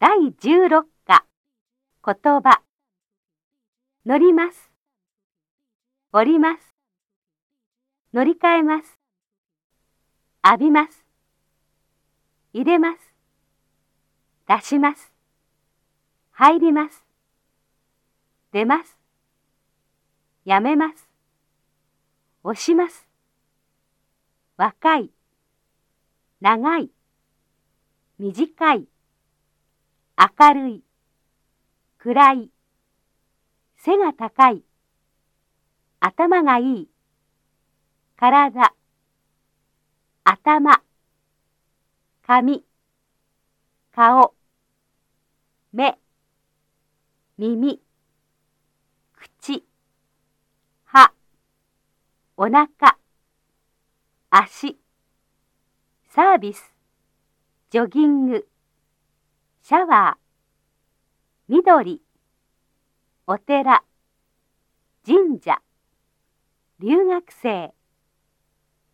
第16課。言葉。乗ります。降ります。乗り換えます。浴びます。入れます。出します。入ります。出ます。やめます。押します。若い。長い。短い。明るい暗い背が高い頭がいい体頭髪顔目耳口歯お腹足サービスジョギングシャワー。緑お寺神社留学生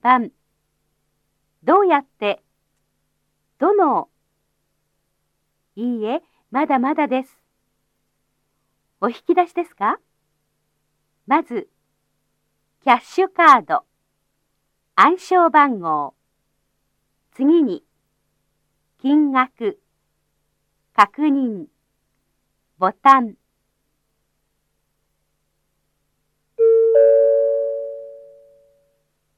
晩どうやってどのいいえまだまだです。お引き出しですか？まずキャッシュカード暗証番号次に金額確認。 못한